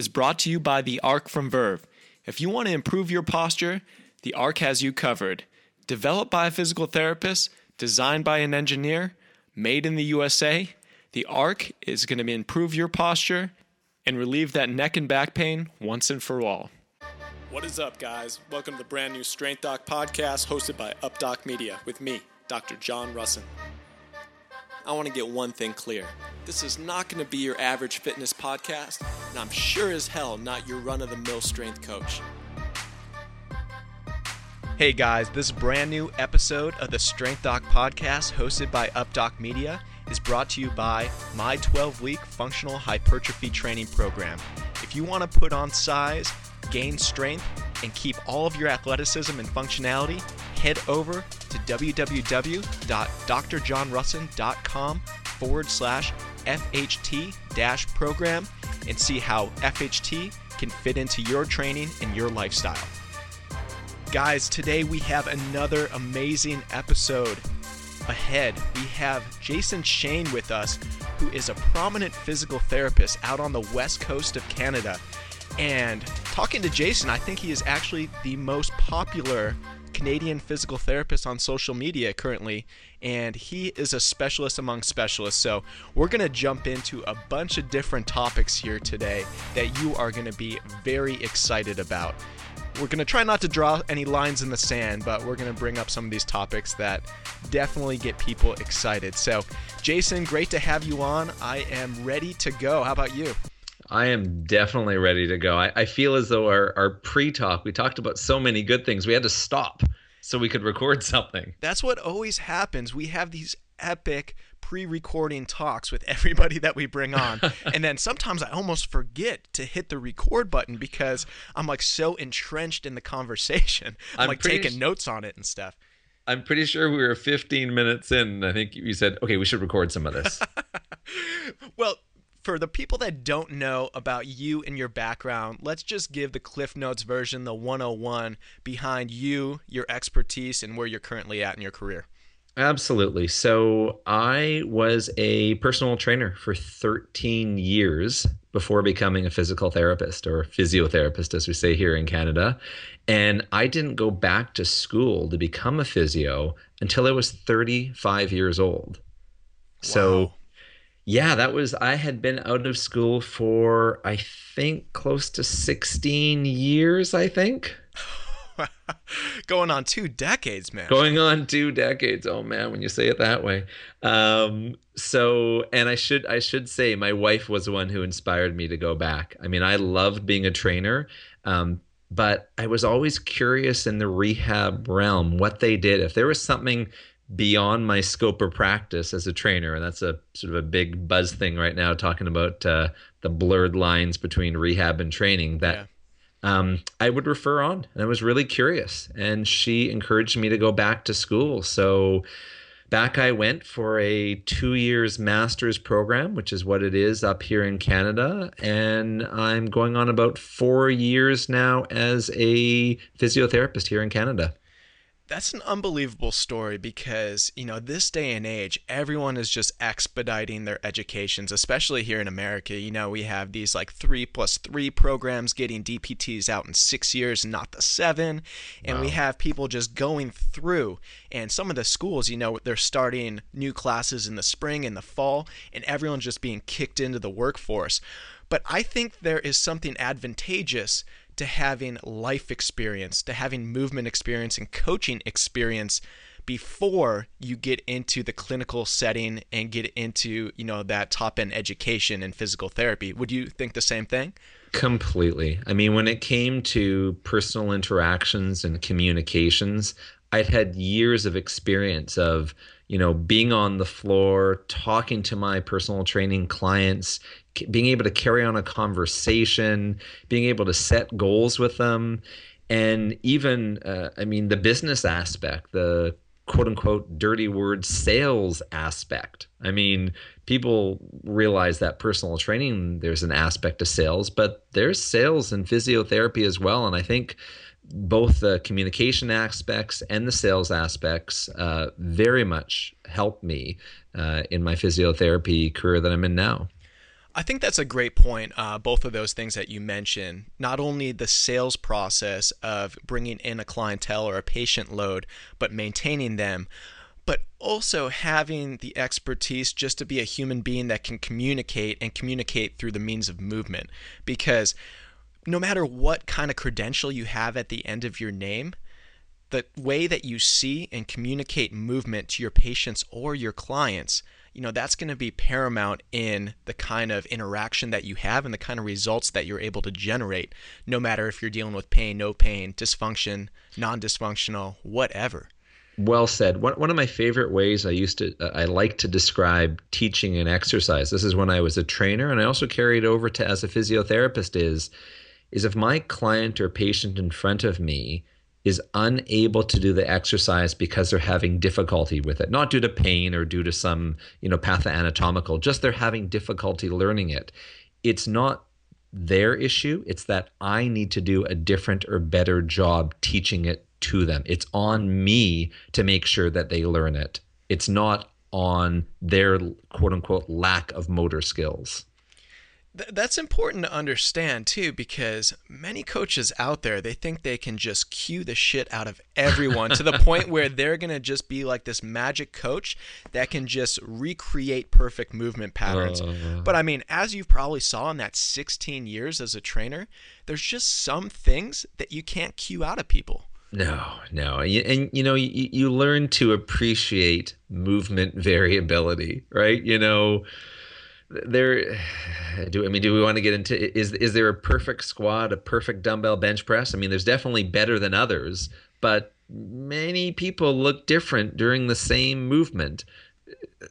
is brought to you by the Arc from Verve. If you want to improve your posture, the Arc has you covered. Developed by a physical therapist, designed by an engineer, made in the USA, the Arc is going to improve your posture and relieve that neck and back pain once and for all. What is up, guys? Welcome to the brand new Strength Doc podcast hosted by UpDoc Media with me, Dr. John Rusin. I want to get one thing clear. This is not going to be your average fitness podcast, and I'm sure as hell not your run of the mill strength coach. Hey guys, this brand new episode of the Strength Doc podcast hosted by UpDoc Media is brought to you by my 12 week functional hypertrophy training program. If you want to put on size, gain strength, and keep all of your athleticism and functionality, head over to www.drjohnrusin.com forward slash FHT dash program and see how FHT can fit into your training and your lifestyle. Guys, today we have another amazing episode ahead. We have Jason Shane with us, who is a prominent physical therapist out on the west coast of Canada. And talking to Jason, I think he is actually the most popular Canadian physical therapist on social media currently, and he is a specialist among specialists. So, we're going to jump into a bunch of different topics here today that you are going to be very excited about. We're going to try not to draw any lines in the sand, but we're going to bring up some of these topics that definitely get people excited. So, Jason, great to have you on. I am ready to go. How about you? I am definitely ready to go. I, I feel as though our, our pre talk, we talked about so many good things, we had to stop so we could record something. That's what always happens. We have these epic pre recording talks with everybody that we bring on. and then sometimes I almost forget to hit the record button because I'm like so entrenched in the conversation. I'm, I'm like taking notes on it and stuff. I'm pretty sure we were 15 minutes in. I think you said, okay, we should record some of this. well, for the people that don't know about you and your background, let's just give the Cliff Notes version, the 101 behind you, your expertise, and where you're currently at in your career. Absolutely. So, I was a personal trainer for 13 years before becoming a physical therapist or physiotherapist, as we say here in Canada. And I didn't go back to school to become a physio until I was 35 years old. Wow. So, yeah, that was, I had been out of school for, I think, close to 16 years, I think. Going on two decades, man. Going on two decades. Oh man, when you say it that way. Um, so, and I should I should say, my wife was the one who inspired me to go back. I mean, I loved being a trainer, um, but I was always curious in the rehab realm what they did. If there was something beyond my scope of practice as a trainer. And that's a sort of a big buzz thing right now talking about uh, the blurred lines between rehab and training that yeah. um, i would refer on. And i was really curious. And she encouraged me to go back to school. So back i went for a two years master's program which is what it is up here in canada. And i'm going on about four years now as a physiotherapist here in canada that's an unbelievable story because, you know, this day and age, everyone is just expediting their educations, especially here in America. You know, we have these like three plus three programs getting DPTs out in six years, not the seven. And wow. we have people just going through. And some of the schools, you know, they're starting new classes in the spring and the fall, and everyone's just being kicked into the workforce. But I think there is something advantageous to having life experience, to having movement experience and coaching experience before you get into the clinical setting and get into, you know, that top end education and physical therapy. Would you think the same thing? Completely. I mean, when it came to personal interactions and communications, I'd had years of experience of, you know, being on the floor, talking to my personal training clients, being able to carry on a conversation, being able to set goals with them, and even, uh, I mean, the business aspect, the quote unquote dirty word sales aspect. I mean, people realize that personal training, there's an aspect of sales, but there's sales in physiotherapy as well. And I think both the communication aspects and the sales aspects uh, very much helped me uh, in my physiotherapy career that I'm in now. I think that's a great point. Uh, both of those things that you mentioned, not only the sales process of bringing in a clientele or a patient load, but maintaining them, but also having the expertise just to be a human being that can communicate and communicate through the means of movement. Because no matter what kind of credential you have at the end of your name, the way that you see and communicate movement to your patients or your clients you know that's going to be paramount in the kind of interaction that you have and the kind of results that you're able to generate no matter if you're dealing with pain no pain dysfunction non-dysfunctional whatever. Well said. One, one of my favorite ways i used to i like to describe teaching and exercise this is when i was a trainer and i also carried over to as a physiotherapist is is if my client or patient in front of me is unable to do the exercise because they're having difficulty with it, not due to pain or due to some, you know, pathoanatomical, just they're having difficulty learning it. It's not their issue, it's that I need to do a different or better job teaching it to them. It's on me to make sure that they learn it. It's not on their quote unquote lack of motor skills. Th- that's important to understand too, because many coaches out there they think they can just cue the shit out of everyone to the point where they're gonna just be like this magic coach that can just recreate perfect movement patterns. Uh, but I mean, as you probably saw in that 16 years as a trainer, there's just some things that you can't cue out of people. No, no, and, and you know you, you learn to appreciate movement variability, right? You know there do I mean do we want to get into is is there a perfect squat, a perfect dumbbell bench press? I mean, there's definitely better than others, but many people look different during the same movement.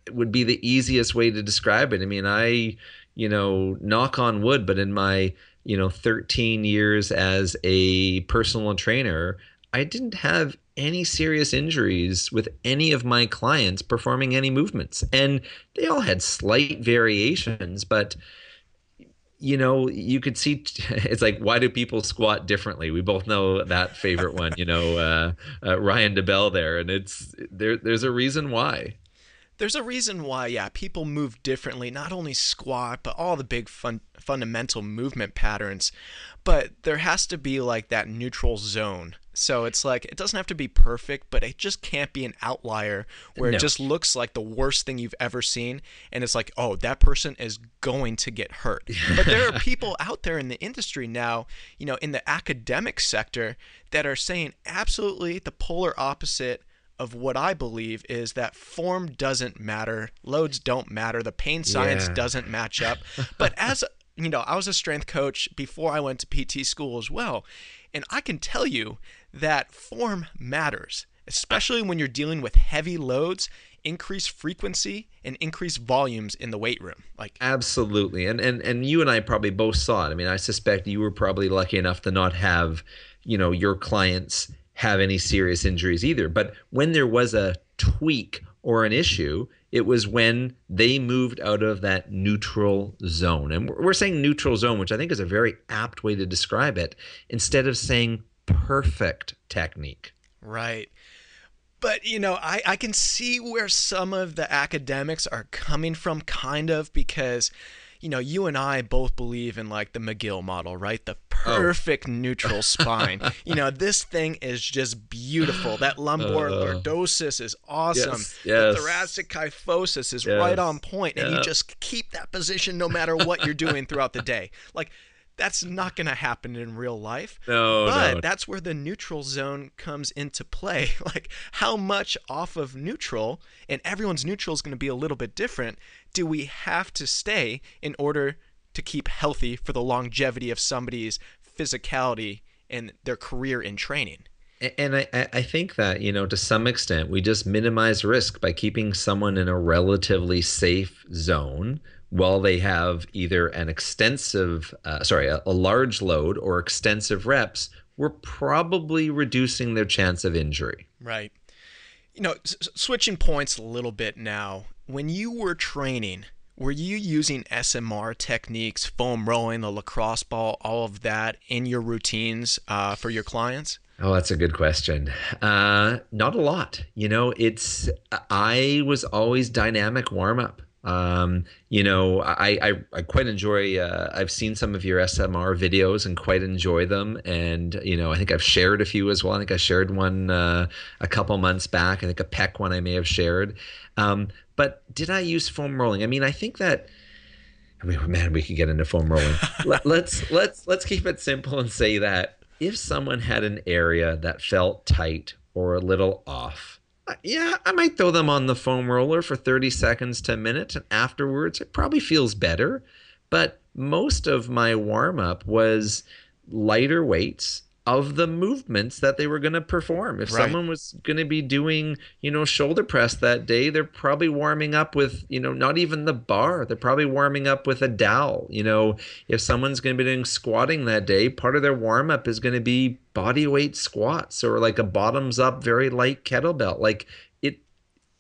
It would be the easiest way to describe it. I mean, I, you know, knock on wood, but in my, you know, 13 years as a personal trainer, I didn't have any serious injuries with any of my clients performing any movements. And they all had slight variations, but you know, you could see it's like, why do people squat differently? We both know that favorite one, you know, uh, uh, Ryan DeBell there, and it's there. There's a reason why. There's a reason why, yeah, people move differently. Not only squat, but all the big fun, fundamental movement patterns. But there has to be like that neutral zone so it's like it doesn't have to be perfect, but it just can't be an outlier where no. it just looks like the worst thing you've ever seen and it's like, "Oh, that person is going to get hurt." but there are people out there in the industry now, you know, in the academic sector that are saying absolutely the polar opposite of what I believe is that form doesn't matter, loads don't matter, the pain science yeah. doesn't match up. But as you know, I was a strength coach before I went to PT school as well. And I can tell you that form matters, especially when you're dealing with heavy loads, increased frequency and increased volumes in the weight room. Like Absolutely. And and and you and I probably both saw it. I mean, I suspect you were probably lucky enough to not have, you know, your clients have any serious injuries either. But when there was a tweak or an issue, it was when they moved out of that neutral zone. And we're saying neutral zone, which I think is a very apt way to describe it, instead of saying perfect technique. Right. But, you know, I, I can see where some of the academics are coming from, kind of, because, you know, you and I both believe in like the McGill model, right? The oh. perfect oh. neutral spine. you know, this thing is just beautiful. That lumbar uh, lordosis is awesome. Yes, yes. The thoracic kyphosis is yes, right on point, and you just keep that position no matter what you're doing throughout the day. Like that's not going to happen in real life. No, but no. that's where the neutral zone comes into play. like how much off of neutral, and everyone's neutral is going to be a little bit different. Do we have to stay in order to keep healthy for the longevity of somebody's physicality and their career in training? And I, I think that, you know, to some extent, we just minimize risk by keeping someone in a relatively safe zone while they have either an extensive, uh, sorry, a, a large load or extensive reps, we're probably reducing their chance of injury. Right. You know, s- switching points a little bit now. When you were training, were you using SMR techniques, foam rolling, the lacrosse ball, all of that in your routines uh, for your clients? Oh, that's a good question. Uh, not a lot. You know, it's I was always dynamic warm up. Um, you know, I, I, I quite enjoy. Uh, I've seen some of your SMR videos and quite enjoy them. And you know, I think I've shared a few as well. I think I shared one uh, a couple months back. I think a PEC one I may have shared. Um, but did I use foam rolling? I mean, I think that. I mean, man, we could get into foam rolling. Let, let's let's let's keep it simple and say that if someone had an area that felt tight or a little off, Uh, yeah, I might throw them on the foam roller for 30 seconds to a minute, and afterwards it probably feels better. But most of my warm up was lighter weights of the movements that they were going to perform. If right. someone was going to be doing, you know, shoulder press that day, they're probably warming up with, you know, not even the bar. They're probably warming up with a dowel. You know, if someone's going to be doing squatting that day, part of their warm up is going to be body weight squats or like a bottoms up very light kettlebell. Like it,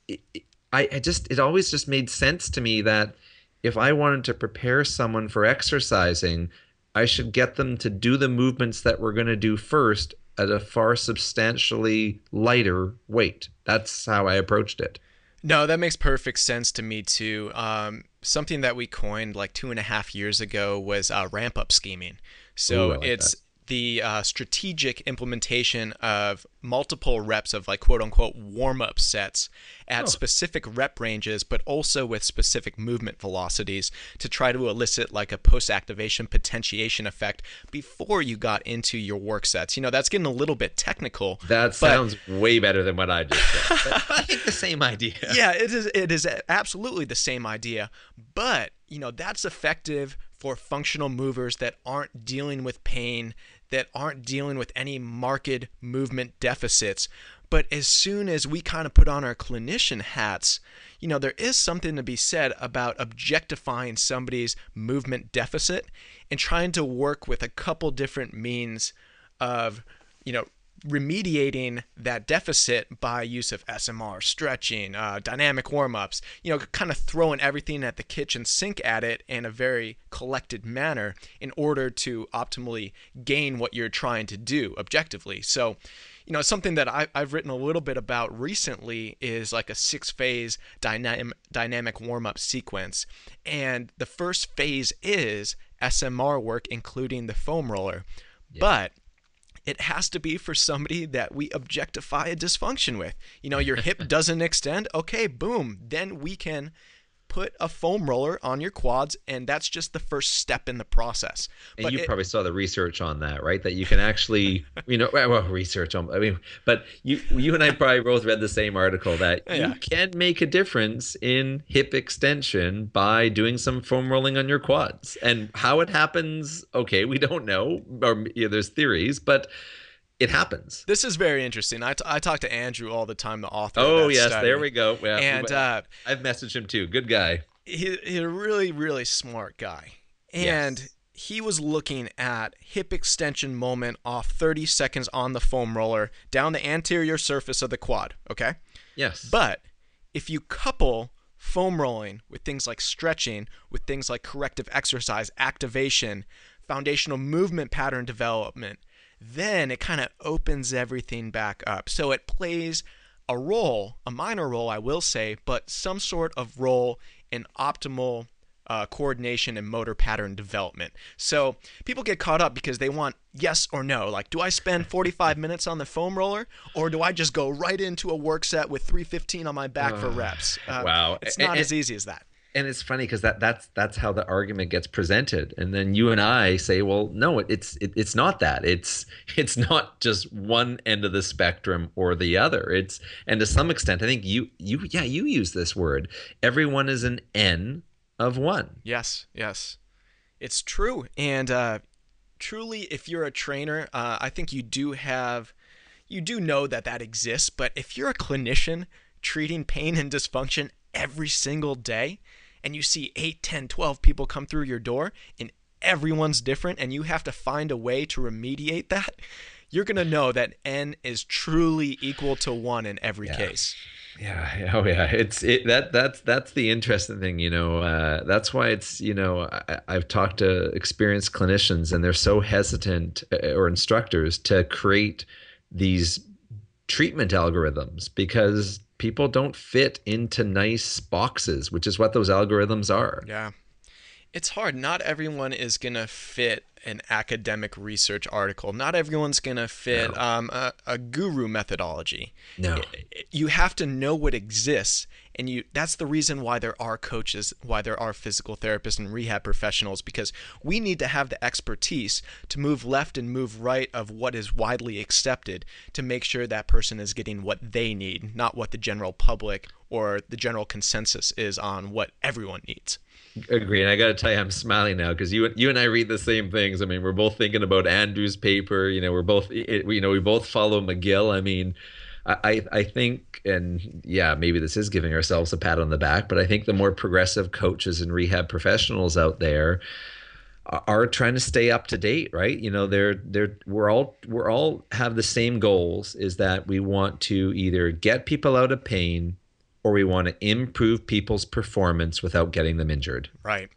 it, it I, I just it always just made sense to me that if I wanted to prepare someone for exercising, I should get them to do the movements that we're going to do first at a far substantially lighter weight. That's how I approached it. No, that makes perfect sense to me too. Um, something that we coined like two and a half years ago was uh, ramp up scheming. So Ooh, like it's that the uh, strategic implementation of multiple reps of like quote unquote warm up sets at oh. specific rep ranges, but also with specific movement velocities to try to elicit like a post activation potentiation effect before you got into your work sets. You know, that's getting a little bit technical. That sounds way better than what I just said. I think the same idea. Yeah, it is. It is absolutely the same idea, but you know that's effective for functional movers that aren't dealing with pain that aren't dealing with any marked movement deficits. But as soon as we kind of put on our clinician hats, you know, there is something to be said about objectifying somebody's movement deficit and trying to work with a couple different means of, you know, remediating that deficit by use of SMR, stretching, uh, dynamic warm ups, you know, kind of throwing everything at the kitchen sink at it in a very collected manner in order to optimally gain what you're trying to do objectively. So, you know, something that I, have written a little bit about recently is like a six phase dynamic, dynamic warm up sequence. And the first phase is SMR work, including the foam roller. Yeah. But it has to be for somebody that we objectify a dysfunction with. You know, your hip doesn't extend. Okay, boom. Then we can put a foam roller on your quads and that's just the first step in the process. And but you it, probably saw the research on that right? That you can actually you know well research on i mean but you you and i probably both read the same article that yeah. you can make a difference in hip extension by doing some foam rolling on your quads. And how it happens okay we don't know or yeah, there's theories but it happens. This is very interesting. I, t- I talk to Andrew all the time, the author. Oh yes, study. there we go. Yeah, and uh, I've messaged him too. Good guy. He, he's a really really smart guy, and yes. he was looking at hip extension moment off 30 seconds on the foam roller down the anterior surface of the quad. Okay. Yes. But if you couple foam rolling with things like stretching, with things like corrective exercise, activation, foundational movement pattern development then it kind of opens everything back up. So it plays a role, a minor role, I will say, but some sort of role in optimal uh, coordination and motor pattern development. So people get caught up because they want yes or no. Like, do I spend 45 minutes on the foam roller, or do I just go right into a work set with 315 on my back uh, for reps? Uh, wow, it's not as easy as that and it's funny because that that's that's how the argument gets presented. And then you and i say well no it's it, it's not that. It's it's not just one end of the spectrum or the other. It's and to some extent i think you you yeah you use this word. Everyone is an n of one. Yes yes. It's true. And uh truly if you're a trainer uh, i think you do have you do know that that exists. But if you're a clinician treating pain and dysfunction every single day and you see 8, 10, 12 people come through your door and everyone's different and you have to find a way to remediate that, you're going to know that n is truly equal to 1 in every yeah. case. Yeah, oh yeah, it's it that that's that's the interesting thing, you know. Uh, that's why it's you know I, I've talked to experienced clinicians and they're so hesitant uh, or instructors to create these treatment algorithms because people don't fit into nice boxes, which is what those algorithms are. Yeah. It's hard. Not everyone is going to fit an academic research article. Not everyone's going to fit No. um, a, a guru methodology. No. You have to know what exists, and you. That's the reason why there are coaches, why there are physical therapists and rehab professionals, because we need to have the expertise to move left and move right of what is widely accepted to make sure that person is getting what they need, not what the general public or the general consensus is on what everyone needs. Agree. And I got to tell you, I'm smiling now because you you and I read the same things. I mean, we're both thinking about Andrew's paper. You know, we're both it, you know we both follow McGill. I mean, I I think, and yeah, maybe this is giving ourselves a pat on the back, but I think the more progressive coaches and rehab professionals out there are trying to stay up to date right you know they're they're we're all we're all have the same goals is that we want to either get people out of pain or we want to improve people's performance without getting them injured Right.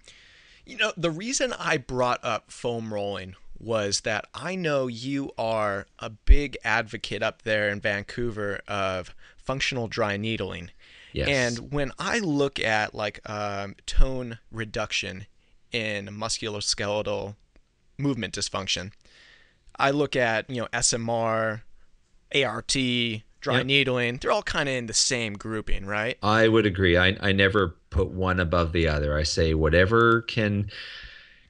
You know, the reason I brought up foam rolling was that I know you are a big advocate up there in Vancouver of functional dry needling. Yes. And when I look at like um, tone reduction in musculoskeletal movement dysfunction, I look at, you know, SMR, ART, dry Yep. needling. They're all kind of in the same grouping, right? I would agree. I, I never put one above the other. I say whatever can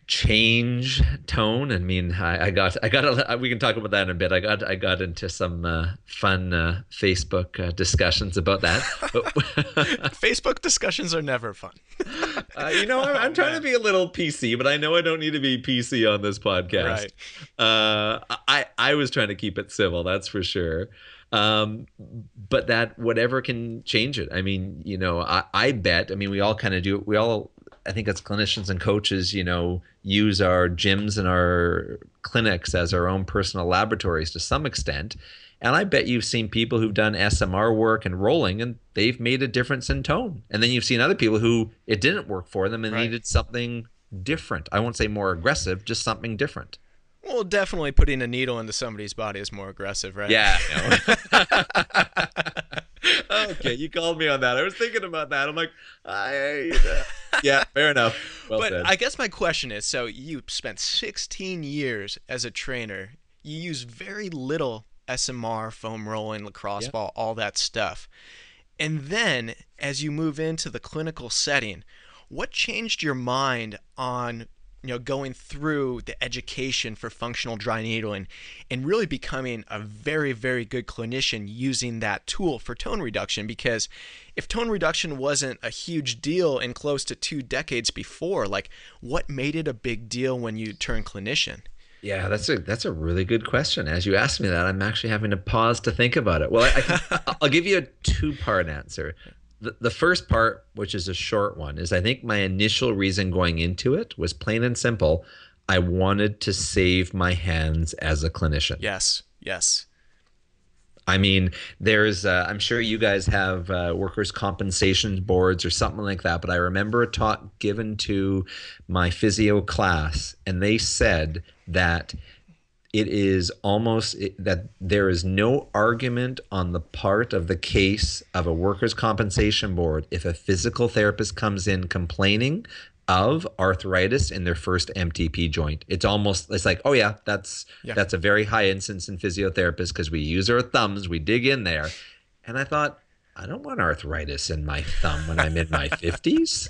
change tone. I mean, I, I got I got a, we can talk about that in a bit. I got I got into some uh, fun uh, Facebook uh, discussions about that. Facebook discussions are never fun. uh, you know, I'm, I'm trying to be a little PC, but I know I don't need to be PC on this podcast. Right. Uh, I I was trying to keep it civil, that's for sure. Um, but that whatever can change it. I mean, you know, I, I bet. I mean, we all kind of do. it. We all, I think, as clinicians and coaches, you know, use our gyms and our clinics as our own personal laboratories to some extent. And I bet you've seen people who've done SMR work and rolling, and they've made a difference in tone. And then you've seen other people who it didn't work for them and Right. needed something different. I won't say more aggressive, just something different. Well, definitely putting a needle into somebody's body is more aggressive, right? Yeah. okay, you called me on that. I was thinking about that. I'm like, I, yeah, fair enough. Well but said. I guess my question is so you spent 16 years as a trainer. You use very little SMR, foam rolling, lacrosse Yeah. ball, all that stuff. And then as you move into the clinical setting, what changed your mind on you know going through the education for functional dry needling and really becoming a very very good clinician using that tool for tone reduction because if tone reduction wasn't a huge deal in close to two decades before like what made it a big deal when you turned clinician Yeah, that's a that's a really good question. As you asked me that, I'm actually having to pause to think about it. Well, I, I, I'll give you a two part answer. The, the first part, which is a short one, is I think my initial reason going into it was plain and simple. I wanted to save my hands as a clinician. yes yes I mean, there's, uh, I'm sure you guys have uh, workers' compensation boards or something like that, but I remember a talk given to my physio class, and they said that it is almost that there is no argument on the part of the case of a workers' compensation board if a physical therapist comes in complaining of arthritis in their first MTP joint. It's almost it's like, oh yeah, that's Yeah. that's a very high instance in physiotherapists because we use our thumbs, we dig in there. And I thought, I don't want arthritis in my thumb when I'm in my 50s.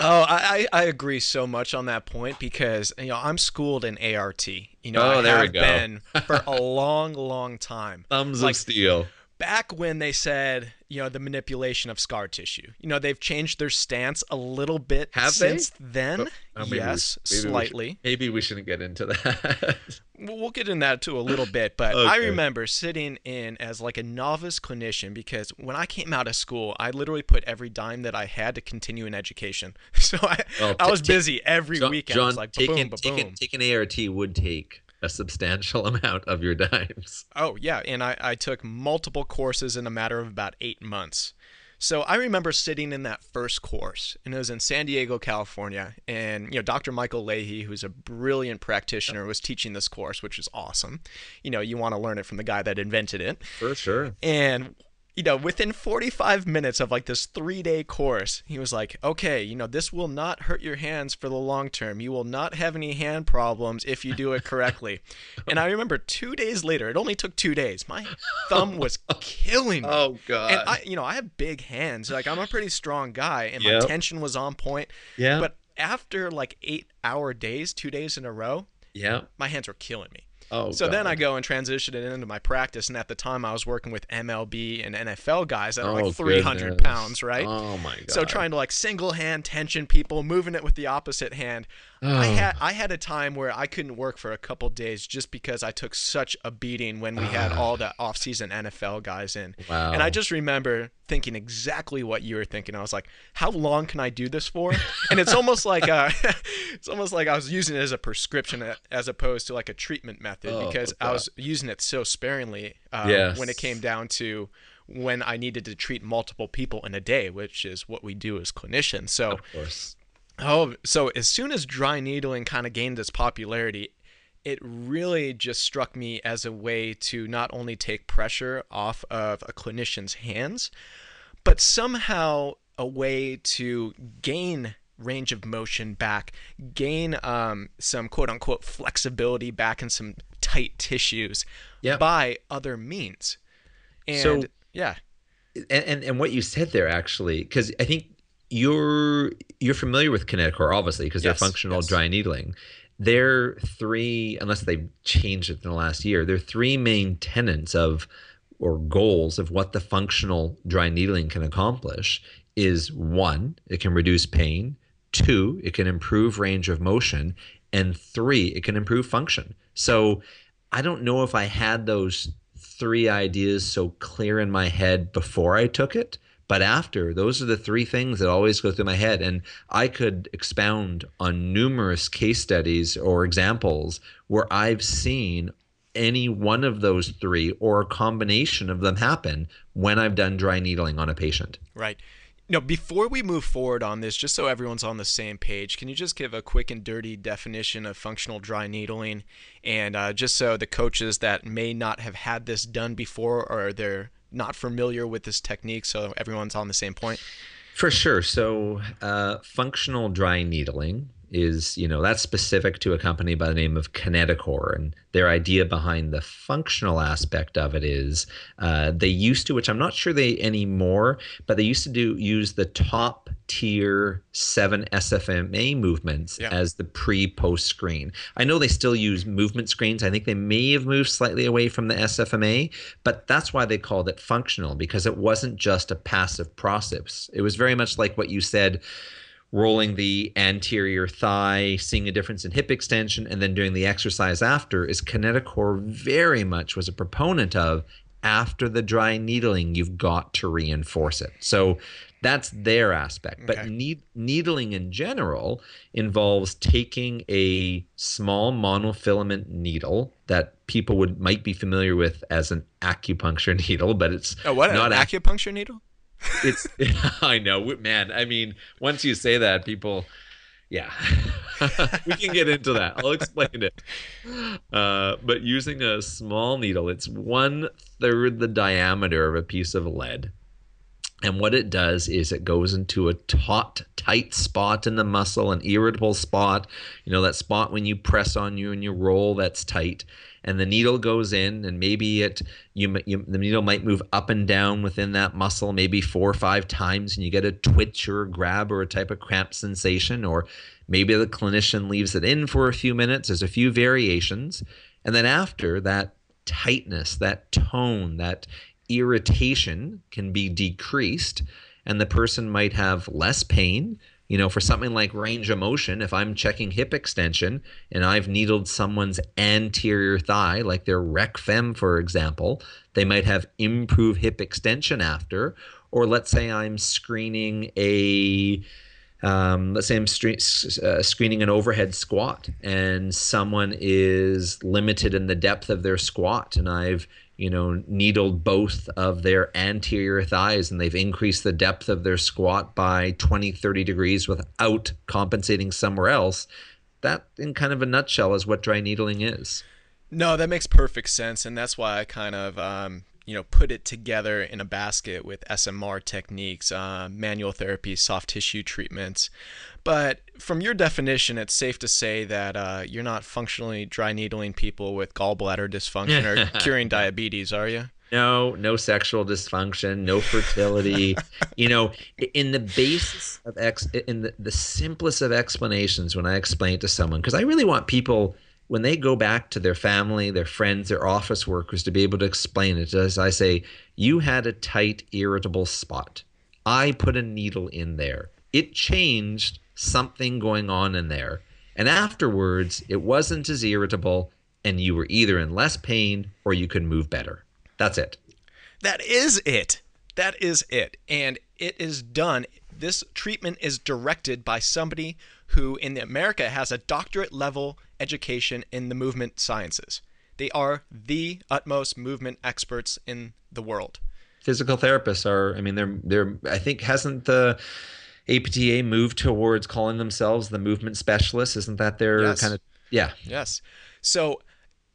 Oh, I, I agree so much on that point because you know I'm schooled in ART. You know, Oh, I there we have go. been for a long, long time. Thumbs Like- of steel. Back when they said, you know, the manipulation of scar tissue. You know, they've changed their stance a little bit Have they? since then. Oh, maybe we- yes, maybe we should- slightly. Maybe we shouldn't get into that. We'll get in that too a little bit, but I remember sitting in as like a novice clinician because when I came out of school, I literally put every dime that I had to continue in education. So I, Well, I was busy every John, weekend. I was like, taking, boom, boom, taking, taking ART would take a substantial amount of your dimes. Oh yeah, and I, I took multiple courses in a matter of about eight months. So I remember sitting in that first course, and it was in San Diego, California, and you know Dr. Michael Leahy, who's a brilliant practitioner, was teaching this course, which is awesome. You know, you want to learn it from the guy that invented it, For sure. and you know, within 45 minutes of like this three day course, he was like, okay, you know, this will not hurt your hands for the long term. You will not have any hand problems if you do it correctly. and I remember two days later, it only took two days, my thumb was oh, killing me. Oh, God. And I, you know, I have big hands. Like, I'm a pretty strong guy, and my tension was on point. Yeah. But after like eight hour days, two days in a row, yeah. my hands were killing me. Oh, So then I go and transition it into my practice, and at the time I was working with MLB and NFL guys that are Oh, like 300 goodness. pounds, right? Oh my god. So trying to like single hand tension people, moving it with the opposite hand. I Oh. had I had a time where I couldn't work for a couple days just because I took such a beating when we had all the off-season NFL guys in. Wow. And I just remember thinking exactly what you were thinking. I was like, "How long can I do this for?" And it's almost like uh, it's almost like I was using it as a prescription as opposed to like a treatment method Oh, because I was using it so sparingly uh, Yes. when it came down to when I needed to treat multiple people in a day, which is what we do as clinicians. So, Of course. Oh, so as soon as dry needling kind of gained its popularity, it really just struck me as a way to not only take pressure off of a clinician's hands, but somehow a way to gain range of motion back, gain um, some quote unquote flexibility back in some tight tissues Yep. by other means. And So- yeah, and, and and what you said there actually because i think you're you're familiar with Kinetacore obviously because Yes, they're functional yes. dry needling they're three unless they've changed it in the last year they're three main tenets of or goals of what the functional dry needling can accomplish is one it can reduce pain two it can improve range of motion and three it can improve function so i don't know if i had those three ideas so clear in my head before I took it. But after, those are the three things that always go through my head. And I could expound on numerous case studies or examples where I've seen any one of those three or a combination of them happen when I've done dry needling on a patient. right. Now, before we move forward on this, just so everyone's on the same page, can you just give a quick and dirty definition of functional dry needling? And uh, just so the coaches that may not have had this done before or they're not familiar with this technique, so everyone's on the same point. For sure. So, uh, functional dry needling is, you know, that's specific to a company by the name of Kinetacore. And their idea behind the functional aspect of it is uh, they used to, which I'm not sure they anymore, but they used to do use the top tier 7 SFMA movements Yeah. as the pre post screen. I know they still use movement screens. I think they may have moved slightly away from the SFMA, but that's why they called it functional because it wasn't just a passive process. It was very much like what you said rolling the anterior thigh, seeing a difference in hip extension, and then doing the exercise after is Kinetacore very much was a proponent of after the dry needling, you've got to reinforce it. So that's their aspect. But need, needling in general involves taking a small monofilament needle that people would might be familiar with as an acupuncture needle, but it's Oh, what? not an ac- acupuncture needle? it's i know man i mean once you say that people yeah we can get into that i'll explain it uh, but using a small needle it's one third the diameter of a piece of lead and what it does is it goes into a taut, tight spot in the muscle, an irritable spot. You know, that spot when you press on you and you roll that's tight. And the needle goes in, and maybe it you, you the needle might move up and down within that muscle, maybe four or five times, and you get a twitch or a grab or a type of cramp sensation. Or maybe the clinician leaves it in for a few minutes. There's a few variations, and then after that tightness, that tone, that irritation can be decreased and the person might have less pain. You know for something like range of motion if i'm checking hip extension and i've needled someone's anterior thigh like their rec fem for example they might have improved hip extension after. Or let's say i'm screening a um, let's say I'm stre- uh, screening an overhead squat and someone is limited in the depth of their squat and I've you know needled both of their anterior thighs and they've increased the depth of their squat by 20 30 degrees without compensating somewhere else. That in kind of a nutshell is what dry needling is. No, that makes perfect sense, and that's why I kind of, um, you know put it together in a basket with SMR techniques, uh, manual therapy, soft tissue treatments. But from your definition, it's safe to say that uh, you're not functionally dry needling people with gallbladder dysfunction or curing diabetes, are you? No, no sexual dysfunction, no fertility. you know, in the basis of ex, in the, the simplest of explanations, when I explain it to someone, because I really want people when they go back to their family, their friends, their office workers to be able to explain it. As I say, you had a tight, irritable spot. I put a needle in there. It changed something going on in there. And afterwards, it wasn't as irritable, and you were either in less pain or you could move better. That's it. That is it. That is it. And it is done. This treatment is directed by somebody who in America has a doctorate level education in the movement sciences. They are the utmost movement experts in the world. Physical therapists are, I mean, they're, they're, I think, hasn't the APTA moved towards calling themselves the movement specialists? Isn't that their yes. kind of, yeah. Yes. So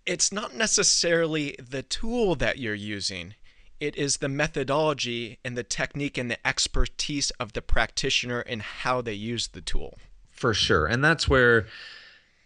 it's not necessarily the tool that you're using, it is the methodology and the technique and the expertise of the practitioner and how they use the tool. For sure. And that's where.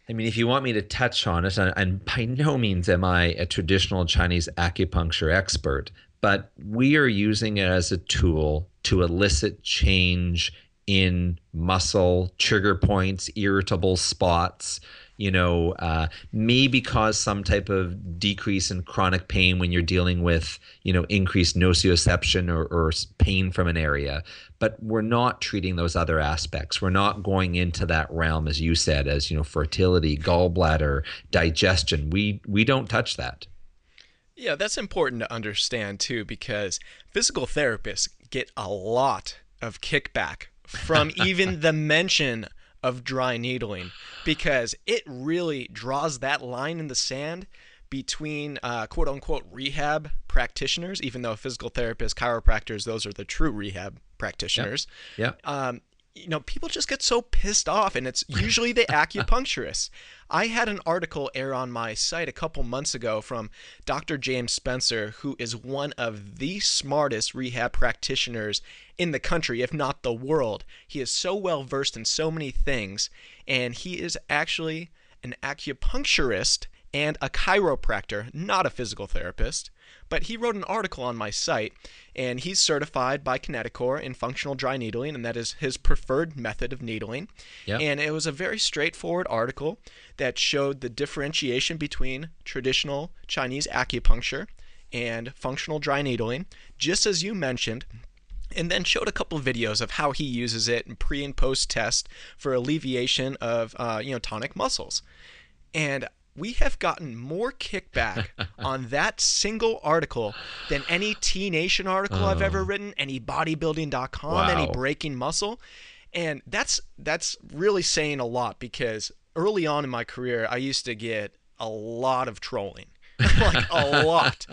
I mean, if you want me to touch on it, and, and by no means am I a traditional Chinese acupuncture expert, but we are using it as a tool to elicit change in muscle, trigger points, irritable spots, you know, uh, maybe cause some type of decrease in chronic pain when you're dealing with, you know, increased nociception or, or pain from an area. But we're not treating those other aspects. We're not going into that realm, as you said, as you know, fertility, gallbladder, digestion. We we don't touch that. Yeah, that's important to understand too, because physical therapists get a lot of kickback from even the mention of dry needling because it really draws that line in the sand between uh, quote unquote rehab practitioners, even though physical therapists, chiropractors, those are the true rehab practitioners. Yeah. Um, you know, people just get so pissed off, and it's usually the acupuncturists. I had an article air on my site a couple months ago from Dr. James Spencer, who is one of the smartest rehab practitioners in the country, if not the world. He is so well versed in so many things, and he is actually an acupuncturist and a chiropractor, not a physical therapist. But he wrote an article on my site, and he's certified by Kinetacore in functional dry needling, and that is his preferred method of needling. Yep. And it was a very straightforward article that showed the differentiation between traditional Chinese acupuncture and functional dry needling, just as you mentioned and then showed a couple of videos of how he uses it in pre and post test for alleviation of uh, you know tonic muscles and we have gotten more kickback on that single article than any T Nation article I've ever oh. written, any bodybuilding.com, wow. any breaking muscle. And that's that's really saying a lot because early on in my career I used to get a lot of trolling. like a lot.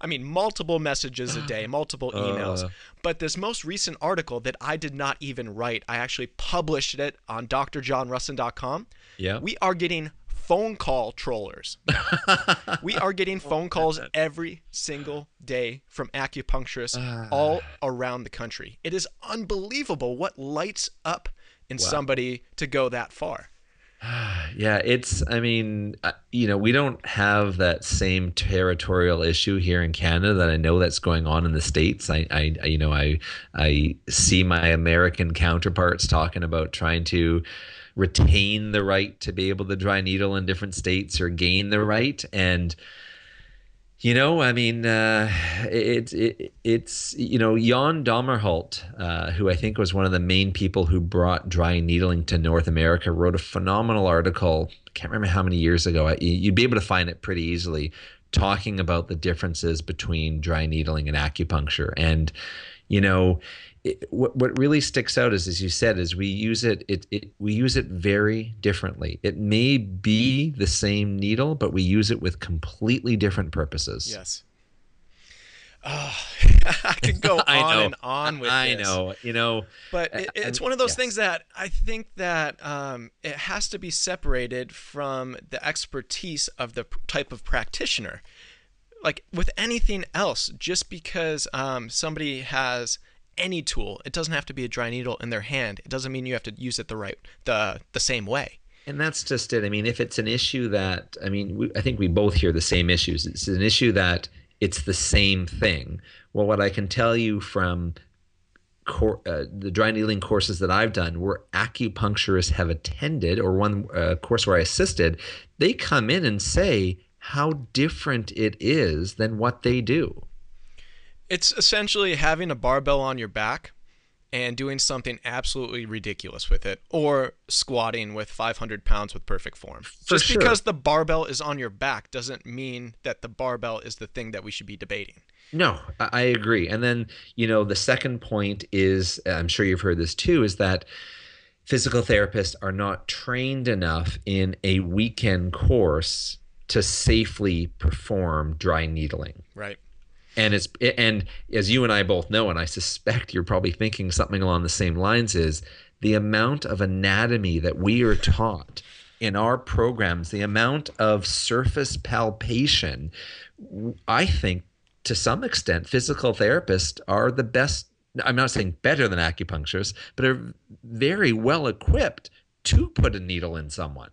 I mean, multiple messages a day, multiple emails. Uh, but this most recent article that I did not even write, I actually published it on drjohnrusin.com. Yeah. We are getting phone call trollers. we are getting phone calls every single day from acupuncturists uh, all around the country. It is unbelievable what lights up in wow. somebody to go that far. Yeah, it's. I mean, uh, you know, we don't have that same territorial issue here in Canada that I know that's going on in the states. I, I, you know, I, I see my American counterparts talking about trying to retain the right to be able to dry needle in different states or gain the right and you know, I mean, uh, it's it, it's you know Jan Dommerholt, uh, who I think was one of the main people who brought dry needling to North America, wrote a phenomenal article. I can't remember how many years ago. You'd be able to find it pretty easily, talking about the differences between dry needling and acupuncture. And you know, it, what what really sticks out is, as you said, is we use it, it, it we use it very differently. It may be the same needle, but we use it with completely different purposes. Yes. Oh, I can go on and on with I this. know, you know, but it, it's one of those things that I think that um, it has to be separated from the expertise of the type of practitioner like with anything else, just because um, somebody has any tool, it doesn't have to be a dry needle in their hand. It doesn't mean you have to use it the right the the same way. And that's just it. I mean, if it's an issue that I mean, we, I think we both hear the same issues. It's an issue that it's the same thing. Well, what I can tell you from cor- uh, the dry needling courses that I've done, where acupuncturists have attended, or one uh, course where I assisted, they come in and say how different it is than what they do. It's essentially having a barbell on your back and doing something absolutely ridiculous with it, or squatting with 500 pounds with perfect form. For Just sure. because the barbell is on your back doesn't mean that the barbell is the thing that we should be debating. No, I I agree. And then, you know, the second point is I'm sure you've heard this too is that physical therapists are not trained enough in a weekend course to safely perform dry needling. Right. And it's and as you and I both know and I suspect you're probably thinking something along the same lines is the amount of anatomy that we are taught in our programs, the amount of surface palpation, I think to some extent, physical therapists are the best. I'm not saying better than acupuncturists, but are very well equipped to put a needle in someone.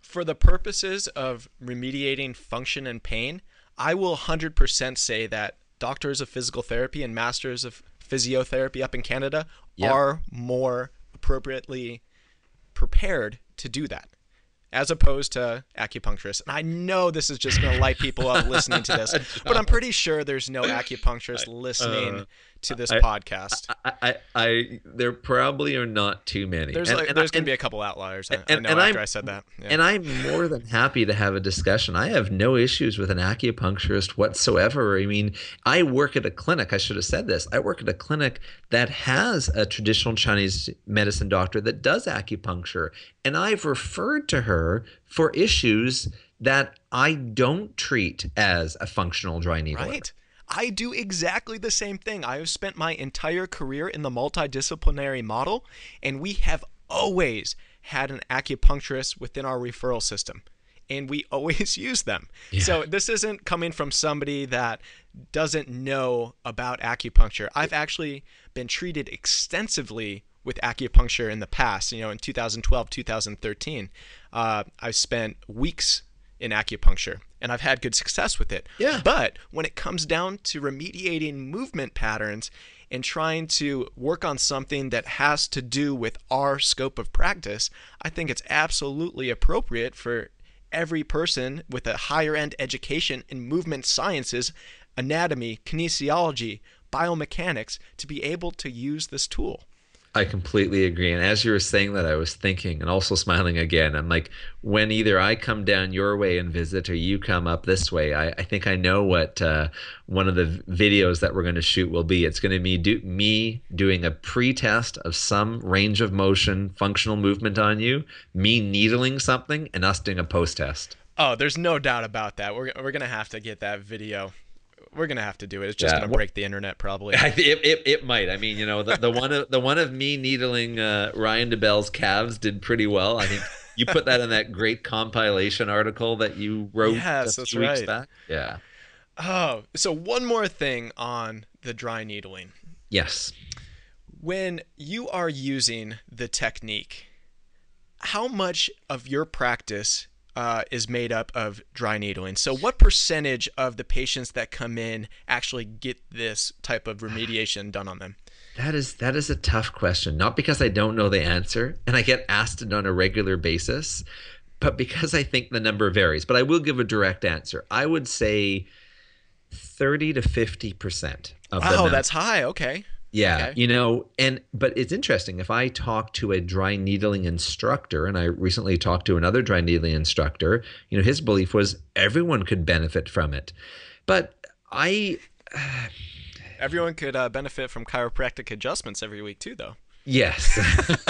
For the purposes of remediating function and pain, I will 100% say that doctors of physical therapy and masters of physiotherapy up in Canada Yep. are more appropriately prepared to do that as opposed to acupuncturists. And I know this is just going to light people up listening to this, but I'm pretty sure there's no acupuncturist listening to this uh, I- podcast. I, I, I there probably are not too many. There's And- like, and- there's going to be a couple outliers. I, I and- know and after I'm- I said that. Yeah. And I'm more than happy to have a discussion. I have no issues with an acupuncturist whatsoever. I mean, I work at a clinic. I should have said this. I work at a clinic that has a traditional Chinese medicine doctor that does acupuncture. And I've referred to her for issues that I don't treat as a functional dry needler. Right. I do exactly the same thing. I have spent my entire career in the multidisciplinary model, and we have always had an acupuncturist within our referral system, and we always use them. So this isn't coming from somebody that doesn't know about acupuncture. I've actually been treated extensively with acupuncture in the past. You know, in 2012, 2013, uh, I spent weeks in acupuncture, and I've had good success with it. Yeah. But when it comes down to remediating movement patterns and trying to work on something that has to do with our scope of practice, I think it's absolutely appropriate for every person with a higher end education in movement sciences, anatomy, kinesiology, biomechanics to be able to use this tool. I completely agree. And as you were saying that, I was thinking and also smiling again. I'm like, when either I come down your way and visit or you come up this way, I, I think I know what uh, one of the videos that we're going to shoot will be. It's going to be do, me doing a pre test of some range of motion, functional movement on you, me needling something, and us doing a post test. Oh, there's no doubt about that. We're, we're going to have to get that video. We're to have to do it. It's just Yeah. to break the internet probably. It, it, it might. I mean, you know, the, the one of the one of me needling uh, Ryan DeBell's calves did pretty well. I think you put that in that great compilation article that you wrote Yes, that's right. back. Yeah. Oh, so one more thing on the dry needling. Yes. When you are using the technique, how much of your practice uh, is made up of dry needling? So, what percentage of the patients that come in actually get this type of remediation done on them? That is that is a tough question. Not because I don't know the answer and I get asked it on a regular basis, but because I think the number varies. But I will give a direct answer. I would say 30 to 50% of the Oh, that's high. Okay. Yeah, Okay. you know, and but it's interesting. If I talk to a dry needling instructor, and I recently talked to another dry needling instructor, you know, his belief was everyone could benefit from it. But I, Everyone could uh, benefit from chiropractic adjustments every week, too, though. yes.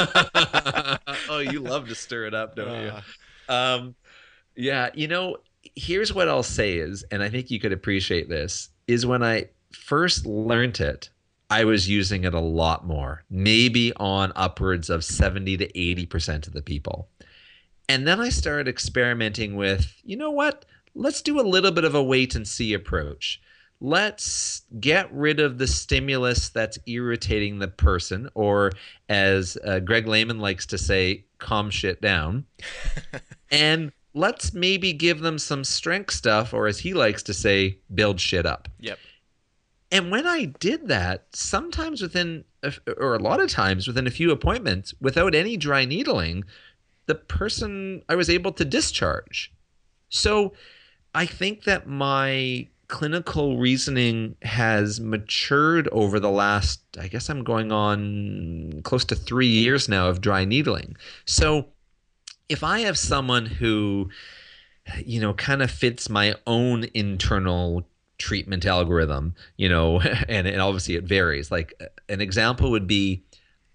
oh, you love to stir it up, don't you? Uh, Um, yeah, you know, here's what I'll say is, and I think you could appreciate this, is when I first learned it, I was using it a lot more, maybe on upwards of 70 to 80% of the people. And then I started experimenting with, you know what? let's do a little bit of a wait and see approach. Let's get rid of the stimulus that's irritating the person, or as uh, Greg Lehman likes to say, calm shit down. and let's maybe give them some strength stuff, or as he likes to say, build shit up. Yep. And when I did that, sometimes within, or a lot of times within a few appointments, without any dry needling, the person I was able to discharge. So I think that my clinical reasoning has matured over the last, I guess I'm going on close to three years now of dry needling. So if I have someone who, you know, kind of fits my own internal treatment algorithm, you know, and, and obviously it varies. Like an example would be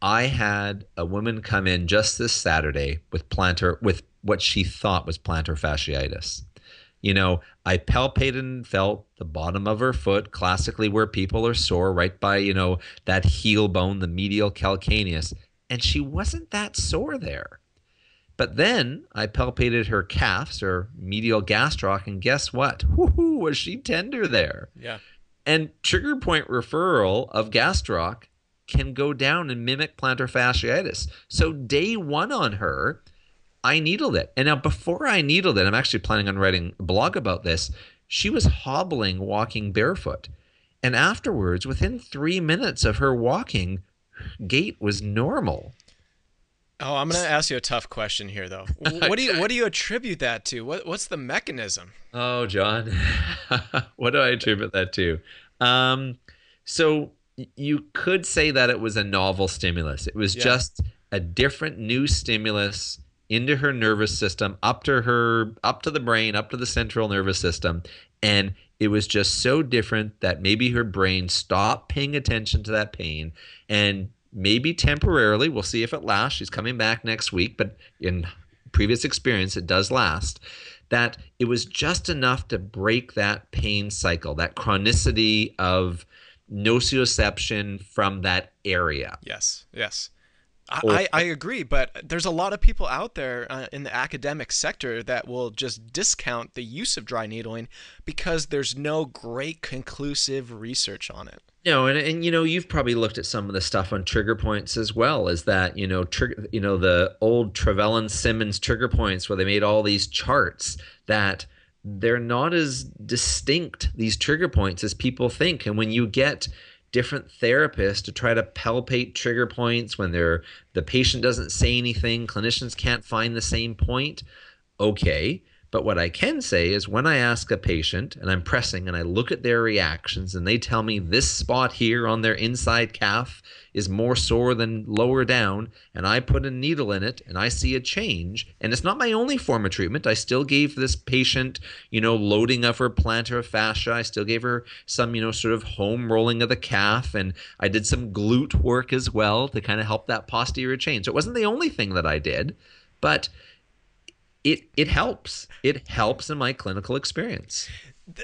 I had a woman come in just this Saturday with plantar with what she thought was plantar fasciitis. You know, I palpated and felt the bottom of her foot, classically where people are sore, right by, you know, that heel bone, the medial calcaneus, and she wasn't that sore there. But then I palpated her calves or medial gastroc, and guess what? Woohoo, was she tender there? Yeah. And trigger point referral of gastroc can go down and mimic plantar fasciitis. So day one on her, I needled it. And now before I needled it, I'm actually planning on writing a blog about this. She was hobbling, walking barefoot. And afterwards, within three minutes of her walking, gait was normal. Oh, I'm going to ask you a tough question here, though. What do you what do you attribute that to? What what's the mechanism? Oh, John, what do I attribute that to? Um, so you could say that it was a novel stimulus. It was yeah. just a different new stimulus into her nervous system, up to her, up to the brain, up to the central nervous system, and it was just so different that maybe her brain stopped paying attention to that pain and maybe temporarily we'll see if it lasts she's coming back next week but in previous experience it does last that it was just enough to break that pain cycle that chronicity of nociception from that area. Yes, yes. I, I, agree, but there's a lot of people out there uh, in the academic sector that will just discount the use of dry needling because there's no great conclusive research on it. No, and, and you know you've probably looked at some of the stuff on trigger points as well. Is that you know trigger you know the old Travell and Simons trigger points where they made all these charts that they're not as distinct these trigger points as people think and when you get different therapists to try to palpate trigger points when they're the patient doesn't say anything clinicians can't find the same point okay but what I can say is when I ask a patient and I'm pressing and I look at their reactions and they tell me this spot here on their inside calf is more sore than lower down, and I put a needle in it and I see a change, and it's not my only form of treatment. I still gave this patient, you know, loading of her plantar fascia. I still gave her some, you know, sort of home rolling of the calf, and I did some glute work as well to kind of help that posterior chain. So it wasn't the only thing that I did, but it it helps. It helps in my clinical experience.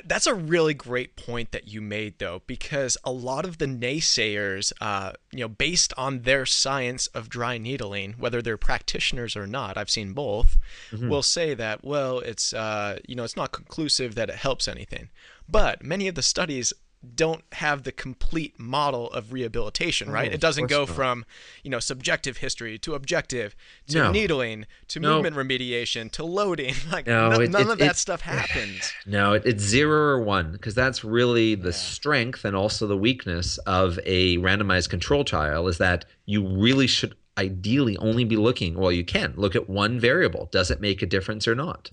That's a really great point that you made, though, because a lot of the naysayers, uh, you know, based on their science of dry needling, whether they're practitioners or not, I've seen both, mm-hmm. will say that, well, it's, uh, you know, it's not conclusive that it helps anything. But many of the studies don't have the complete model of rehabilitation, oh, right? Oh, it doesn't go not. from, you know, subjective history to objective to no. needling to no. movement remediation to loading. Like no, n- it, none it, of that it, stuff happens. No, it's zero or one because that's really the yeah. strength and also the weakness of a randomized control trial is that you really should ideally only be looking, well, you can look at one variable. Does it make a difference or not?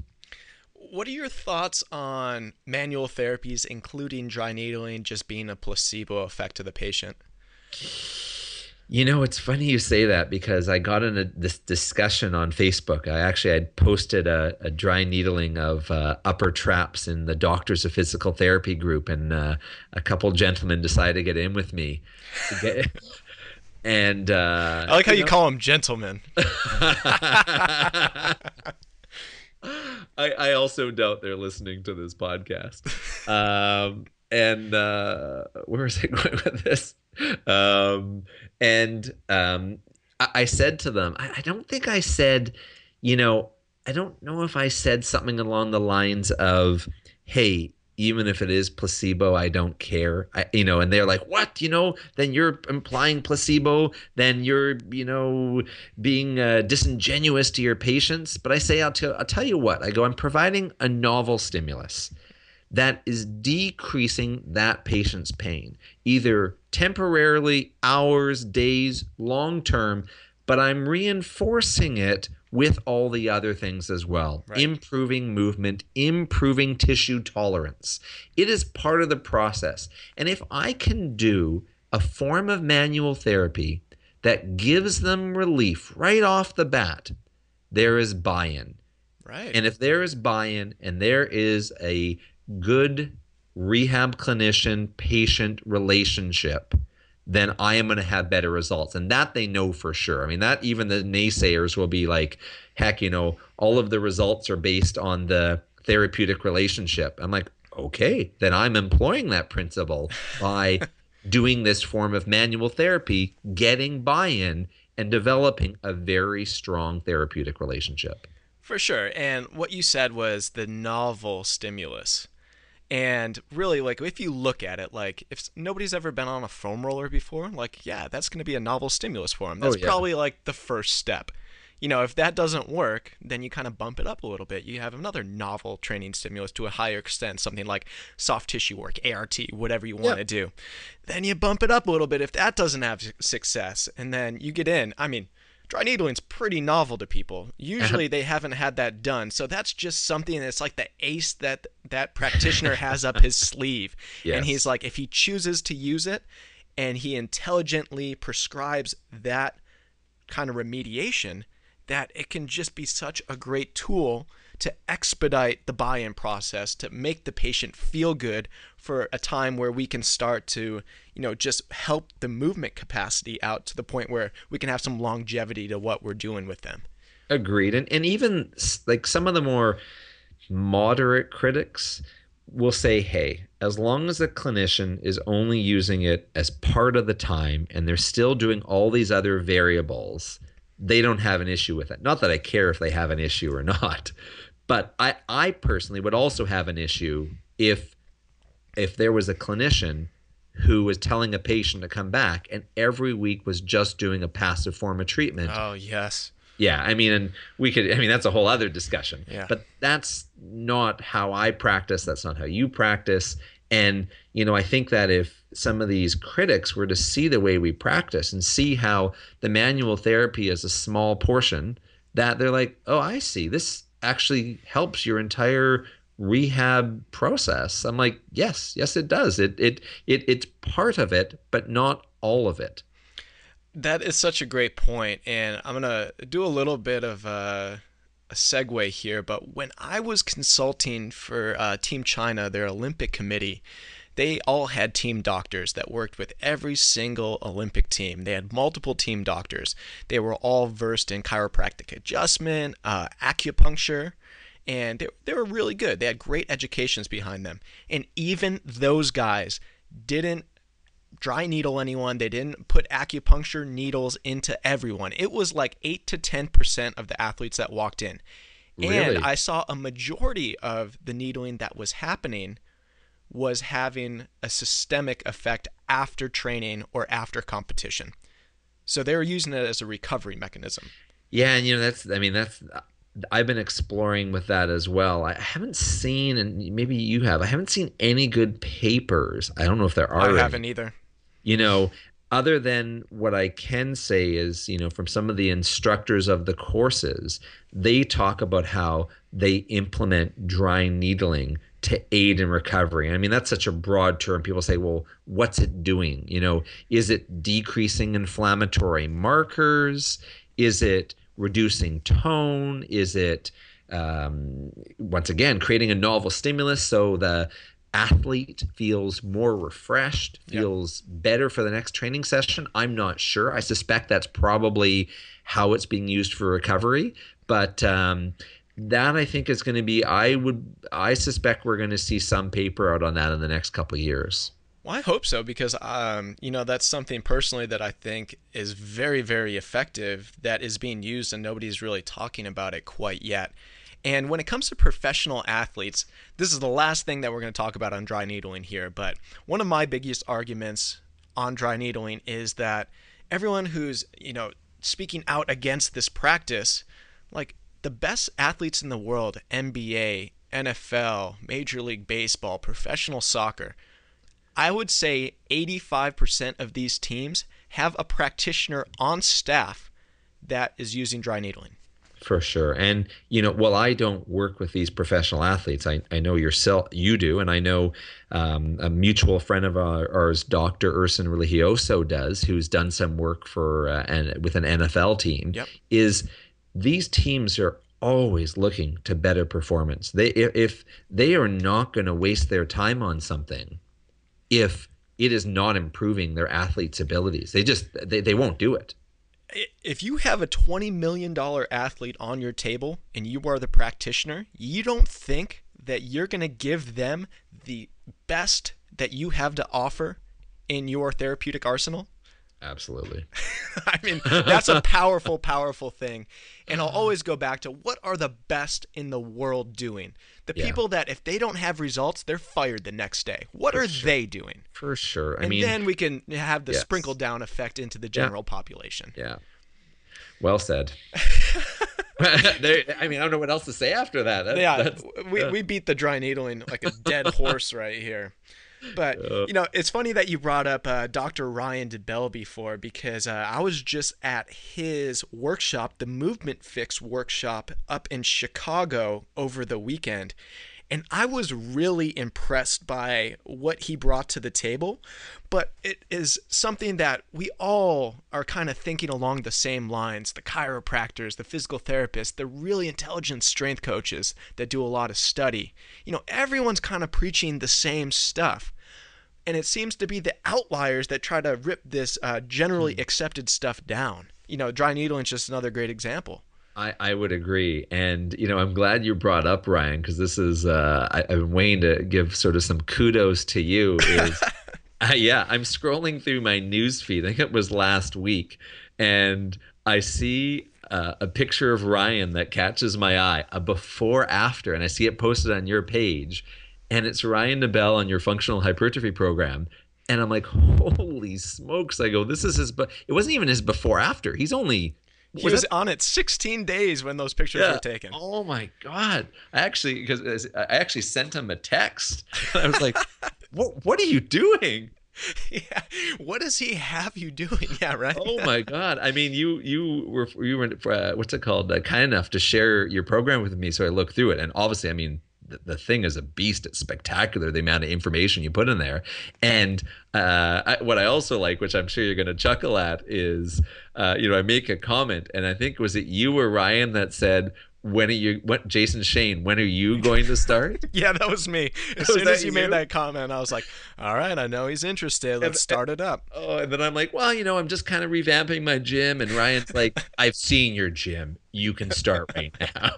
What are your thoughts on manual therapies, including dry needling, just being a placebo effect to the patient? You know, it's funny you say that because I got in a, this discussion on Facebook. I actually had posted a, a dry needling of uh, upper traps in the Doctors of Physical Therapy group, and uh, a couple gentlemen decided to get in with me. Get, and uh, I like how you, know, you call them gentlemen. I, I also doubt they're listening to this podcast. Um, and uh, where is it going with this? Um, and um, I, I, said to them, I, I don't think I said, you know, I don't know if I said something along the lines of, "Hey, even if it is placebo, I don't care." I, you know, and they're like, "What? You know? Then you're implying placebo. Then you're, you know, being uh, disingenuous to your patients." But I say, I'll, t- I'll tell you what. I go, I'm providing a novel stimulus that is decreasing that patient's pain, either temporarily, hours, days, long term, but I'm reinforcing it with all the other things as well right. improving movement, improving tissue tolerance. It is part of the process. And if I can do a form of manual therapy that gives them relief right off the bat, there is buy in. Right. And if there is buy in and there is a good rehab clinician patient relationship, then I am going to have better results. And that they know for sure. I mean, that even the naysayers will be like, heck, you know, all of the results are based on the therapeutic relationship. I'm like, okay, then I'm employing that principle by doing this form of manual therapy, getting buy in, and developing a very strong therapeutic relationship. For sure. And what you said was the novel stimulus. And really, like, if you look at it, like, if nobody's ever been on a foam roller before, like, yeah, that's going to be a novel stimulus for them. Oh, that's oh, yeah. probably like the first step. You know, if that doesn't work, then you kind of bump it up a little bit. You have another novel training stimulus to a higher extent, something like soft tissue work, ART, whatever you want to do. Then you bump it up a little bit if that doesn't have success. And then you get in. I mean, dry needling's pretty novel to people. Uh-huh. Usually they haven't had that done. So that's just something that's like the ace that that practitioner has up his sleeve. Yes. And he's like if he chooses to use it and he intelligently prescribes that kind of remediation that it can just be such a great tool to expedite the buy in process, to make the patient feel good for a time where we can start to, you know, just help the movement capacity out to the point where we can have some longevity to what we're doing with them. Agreed. And, and even like some of the more moderate critics will say, hey, as long as the clinician is only using it as part of the time and they're still doing all these other variables, they don't have an issue with it. Not that I care if they have an issue or not, but I, I personally would also have an issue if if there was a clinician who was telling a patient to come back and every week was just doing a passive form of treatment. Oh yes. Yeah, I mean, and we could. I mean, that's a whole other discussion. Yeah. But that's not how I practice. That's not how you practice. And you know, I think that if some of these critics were to see the way we practice and see how the manual therapy is a small portion, that they're like, oh, I see. This actually helps your entire rehab process. I'm like, yes, yes, it does. It it it it's part of it, but not all of it. That is such a great point, and I'm gonna do a little bit of a, a segue here. But when I was consulting for uh, Team China, their Olympic committee, they all had team doctors that worked with every single Olympic team. They had multiple team doctors. They were all versed in chiropractic adjustment, uh, acupuncture, and they, they were really good. They had great educations behind them. And even those guys didn't dry needle anyone. They didn't put acupuncture needles into everyone. It was like 8 to 10% of the athletes that walked in. Really? And I saw a majority of the needling that was happening was having a systemic effect after training or after competition. So they were using it as a recovery mechanism. Yeah, and you know that's I mean that's I've been exploring with that as well. I haven't seen, and maybe you have. I haven't seen any good papers. I don't know if there are. I haven't either. You know, other than what I can say is, you know, from some of the instructors of the courses, they talk about how they implement dry needling to aid in recovery. I mean, that's such a broad term. People say, well, what's it doing? You know, is it decreasing inflammatory markers? Is it reducing tone? Is it, um, once again, creating a novel stimulus so the athlete feels more refreshed, feels yep. better for the next training session? I'm not sure. I suspect that's probably how it's being used for recovery. But um, that I think is going to be. I would. I suspect we're going to see some paper out on that in the next couple of years. Well, I hope so because um, you know that's something personally that I think is very, very effective that is being used and nobody's really talking about it quite yet. And when it comes to professional athletes, this is the last thing that we're going to talk about on dry needling here. But one of my biggest arguments on dry needling is that everyone who's, you know, speaking out against this practice, like the best athletes in the world, NBA, NFL, Major League Baseball, professional soccer, I would say 85% of these teams have a practitioner on staff that is using dry needling. For sure. And, you know, while I don't work with these professional athletes, I, I know yourself, you do. And I know um, a mutual friend of ours, Dr. Erson Religioso, does, who's done some work for uh, and with an NFL team, yep. is these teams are always looking to better performance. They if they are not going to waste their time on something if it is not improving their athletes' abilities. They just they, they won't do it if you have a $20 million athlete on your table and you are the practitioner, you don't think that you're going to give them the best that you have to offer in your therapeutic arsenal? Absolutely. I mean, that's a powerful, powerful thing. And I'll always go back to what are the best in the world doing? The yeah. people that if they don't have results, they're fired the next day. What For are sure. they doing? For sure. I and mean, then we can have the yes. sprinkle down effect into the general yeah. population. Yeah. Well said. there, I mean, I don't know what else to say after that. that yeah, we, uh, we beat the dry needling like a dead horse right here. But you know, it's funny that you brought up uh, Dr. Ryan DeBell before because uh, I was just at his workshop, the Movement Fix workshop up in Chicago over the weekend. And I was really impressed by what he brought to the table. But it is something that we all are kind of thinking along the same lines the chiropractors, the physical therapists, the really intelligent strength coaches that do a lot of study. You know, everyone's kind of preaching the same stuff and it seems to be the outliers that try to rip this uh, generally hmm. accepted stuff down. You know, dry needling is just another great example. I, I would agree. And, you know, I'm glad you brought up Ryan because this is, uh, I, I've been waiting to give sort of some kudos to you. Is, uh, yeah, I'm scrolling through my news feed. I think it was last week. And I see uh, a picture of Ryan that catches my eye, a before after, and I see it posted on your page and it's Ryan DeBell on your functional hypertrophy program. And I'm like, holy smokes. I go, this is his, but it wasn't even his before after. He's only, was, was on it 16 days when those pictures yeah. were taken. Oh my God. I actually, because I actually sent him a text. I was like, what, what are you doing? yeah what does he have you doing yeah right oh my god i mean you you were you were uh, what's it called uh, kind enough to share your program with me so i looked through it and obviously i mean the, the thing is a beast. It's spectacular the amount of information you put in there. And uh, I, what I also like, which I'm sure you're going to chuckle at, is uh, you know I make a comment, and I think was it you or Ryan that said when are you what Jason Shane when are you going to start? Yeah that was me. As was soon as you, you, made that comment I was like all right I know he's interested. Let's and, start it up. oh and then I'm like well you know I'm just kind of revamping my gym and Ryan's like I've seen your gym. You can start right now.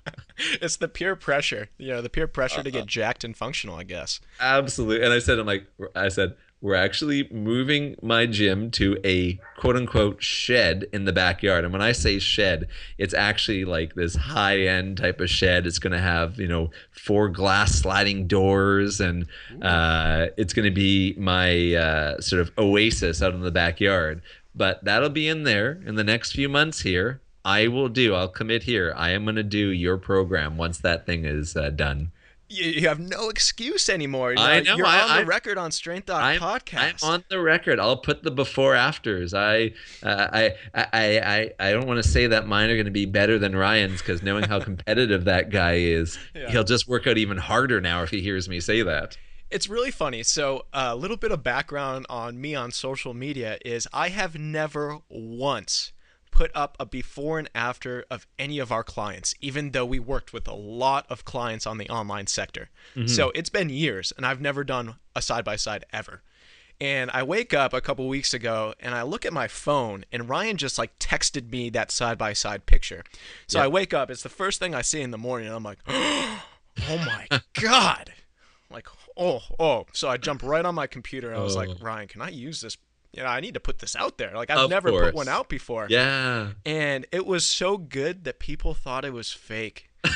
It's the peer pressure. You know the peer pressure uh, to get uh-huh. jacked and functional I guess. Absolutely and I said I'm like I said we're actually moving my gym to a quote unquote shed in the backyard. And when I say shed, it's actually like this high end type of shed. It's going to have, you know, four glass sliding doors and uh, it's going to be my uh, sort of oasis out in the backyard. But that'll be in there in the next few months here. I will do, I'll commit here. I am going to do your program once that thing is uh, done you, have no excuse anymore. You're, I know. You're I, on the I, record on Strength Doc I'm, podcast. I'm on the record. I'll put the before afters. I, uh, I, I, I, I don't want to say that mine are going to be better than Ryan's because knowing how competitive that guy is, yeah. he'll just work out even harder now if he hears me say that. It's really funny. So, a little bit of background on me on social media is I have never once put up a before and after of any of our clients, even though we worked with a lot of clients on the online sector. Mm-hmm. So it's been years, and I've never done a side by side ever. And I wake up a couple weeks ago and I look at my phone, and Ryan just like texted me that side by side picture. So yep. I wake up, it's the first thing I see in the morning, and I'm like, oh my God. like, oh, oh. So I jump right on my computer. And I was oh. like, Ryan, can I use this you know, I need to put this out there. Like I've of never course. put one out before. Yeah. And it was so good that people thought it was fake.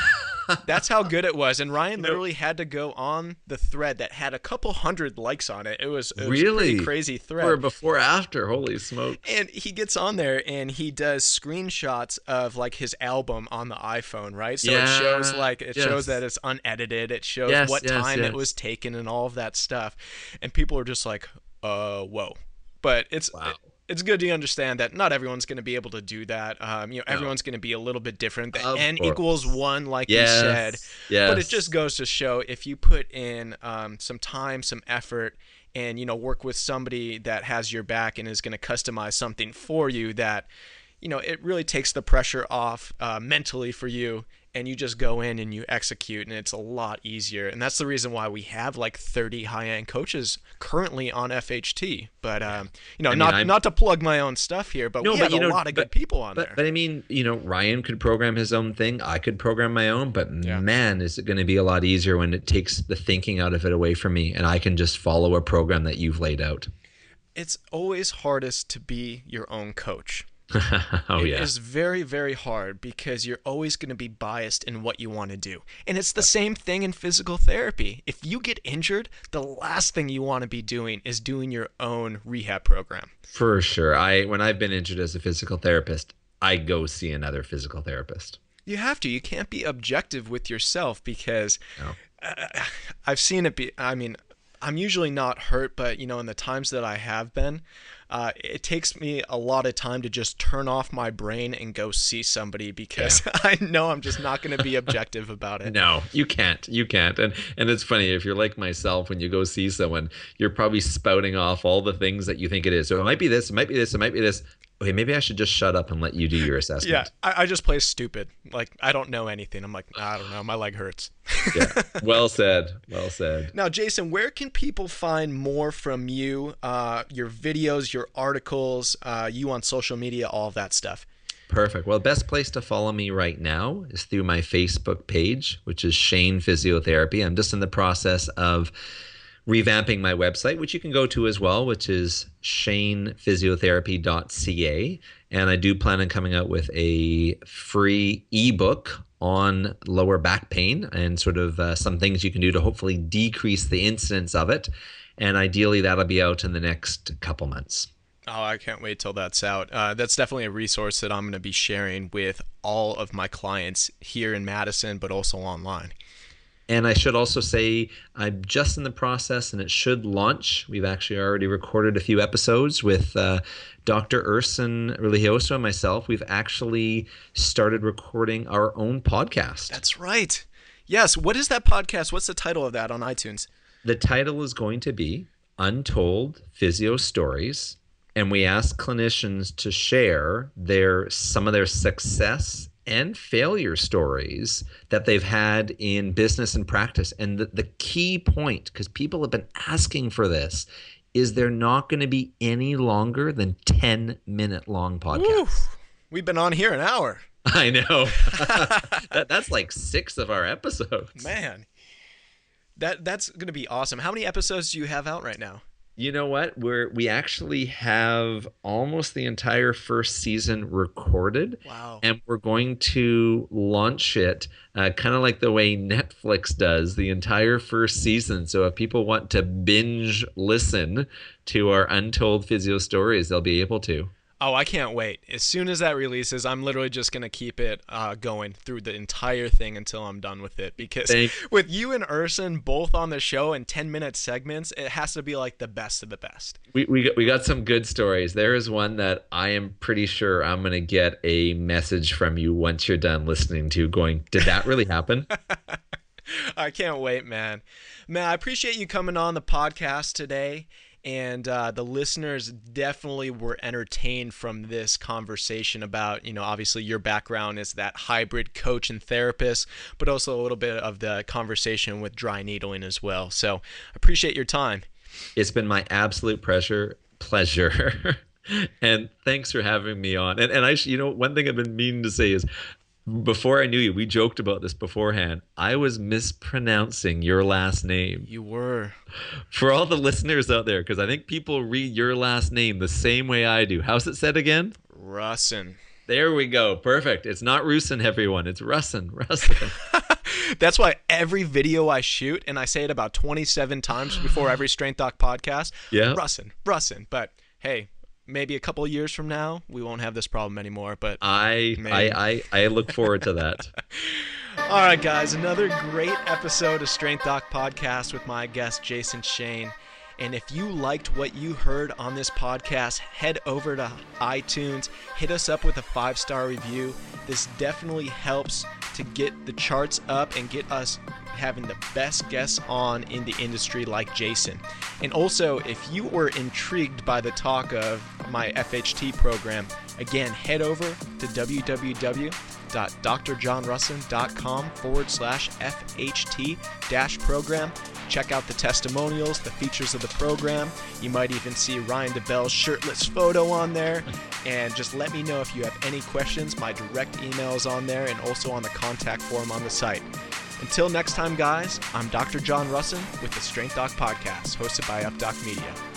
That's how good it was. And Ryan literally had to go on the thread that had a couple hundred likes on it. It was, it was Really? crazy thread. Or before after. Holy smoke. and he gets on there and he does screenshots of like his album on the iPhone, right? So it shows like it yes. shows that it's unedited. It shows Yes, what yes, time it was taken and all of that stuff. And people are just like, "Uh, whoa." But it's Wow. it's good to understand that not everyone's going to be able to do that. Um, you know, everyone's going to be a little bit different. The Of n course. equals one, like Yes. you said. Yes. But it just goes to show if you put in um, some time, some effort, and you know work with somebody that has your back and is going to customize something for you, that you know it really takes the pressure off uh, mentally for you, and you just go in and you execute, and it's a lot easier. And that's the reason why we have like 30 high-end coaches currently on FHT. But um, you know, I mean, not I'm- not to plug my own stuff here, but No, we but have a know, lot of good people on But, there. but I mean, you know, Ryan could program his own thing. I could program my own. But Yeah. man, is it going to be a lot easier when it takes the thinking out of it away from me and I can just follow a program that you've laid out. it's always hardest to be your own coach. oh, It yeah. is very, very hard because you're always going to be biased in what you want to do. And it's the same thing in physical therapy. If you get injured, the last thing you want to be doing is doing your own rehab program. For sure. I when I've been injured as a physical therapist, I go see another physical therapist. You have to. You can't be objective with yourself because No. uh, I've seen it be. I mean, I'm usually not hurt, but you know, in the times that I have been, uh, it takes me a lot of time to just turn off my brain and go see somebody because I know I'm just not going to be objective about it. No, you can't. You can't. And and it's funny if you're like myself when you go see someone, you're probably spouting off all the things that you think it is. So it might be this, it might be this, it might be this. Okay, maybe I should just shut up and let you do your assessment. Yeah, I, I just play stupid. Like I don't know anything. I'm like, I don't know. My leg hurts. yeah. Well said. Well said. Now, Jason, where can people find more from you? Uh, your videos, your articles, uh, you on social media, all of that stuff. Perfect. Well, the best place to follow me right now is through my Facebook page, which is Shane Physiotherapy. I'm just in the process of revamping my website, which you can go to as well, which is shanephysiotherapy.ca. And I do plan on coming out with a free ebook on lower back pain and sort of uh, some things you can do to hopefully decrease the incidence of it. And ideally, that'll be out in the next couple months. Oh, I can't wait till that's out. Uh, that's definitely a resource that I'm going to be sharing with all of my clients here in Madison, but also online. And I should also say I'm just in the process and it should launch. We've actually already recorded a few episodes with uh, Dr. Erson Religioso and myself. We've actually started recording our own podcast. That's right. Yes. What is that podcast? What's the title of that on iTunes? The title is going to be Untold Physio Stories. And we ask clinicians to share their some of their success and failure stories that they've had in business and practice. And the, the key point, because people have been asking for this, is they're not going to be any longer than 10 minute long podcasts. Woo. We've been on here an hour. I know. that, that's like six of our episodes. Man. That that's going to be awesome. How many episodes do you have out right now? You know what? We're we actually have almost the entire first season recorded. Wow. And we're going to launch it uh, kind of like the way Netflix does the entire first season. So if people want to binge listen to our untold physio stories, they'll be able to. Oh, I can't wait. As soon as that releases, I'm literally just going to keep it uh, going through the entire thing until I'm done with it. Because Thank- with you and Erson both on the show in 10 minute segments, it has to be like the best of the best. We, we, got, we got some good stories. There is one that I am pretty sure I'm going to get a message from you once you're done listening to going, did that really happen? I can't wait, man. Man, I appreciate you coming on the podcast today. And uh, the listeners definitely were entertained from this conversation about, you know, obviously your background is that hybrid coach and therapist, but also a little bit of the conversation with dry needling as well. So appreciate your time. It's been my absolute pleasure. Pleasure. and thanks for having me on. And and I, you know, one thing I've been meaning to say is, before I knew you, we joked about this beforehand. I was mispronouncing your last name You were. for all the listeners out there, because I think people read your last name the same way I do. How's it said again? Russin. There we go. Perfect. It's not Rusin, everyone. It's Russin. Russin. That's why every video I shoot, and I say it about 27 times before every Strength Doc podcast, Yeah. Russin, Russin. But hey, maybe a couple of years from now, we won't have this problem anymore. But I. I, I, I look forward to that. All right, guys, another great episode of Strength Doc Podcast with my guest, Jason Shane. And if you liked what you heard on this podcast, head over to iTunes, hit us up with a five star review. This definitely helps to get the charts up and get us having the best guests on in the industry like Jason. And also, if you were intrigued by the talk of my FHT program, again, head over to www.drjohnrusin.com forward slash FHT dash program. Check out the testimonials, the features of the program. You might even see Ryan DeBell's shirtless photo on there. And just let me know if you have any questions. My direct email is on there and also on the contact form on the site. Until next time, guys, I'm Dr. John Rusin with the Strength Doc Podcast, hosted by UpDoc Media.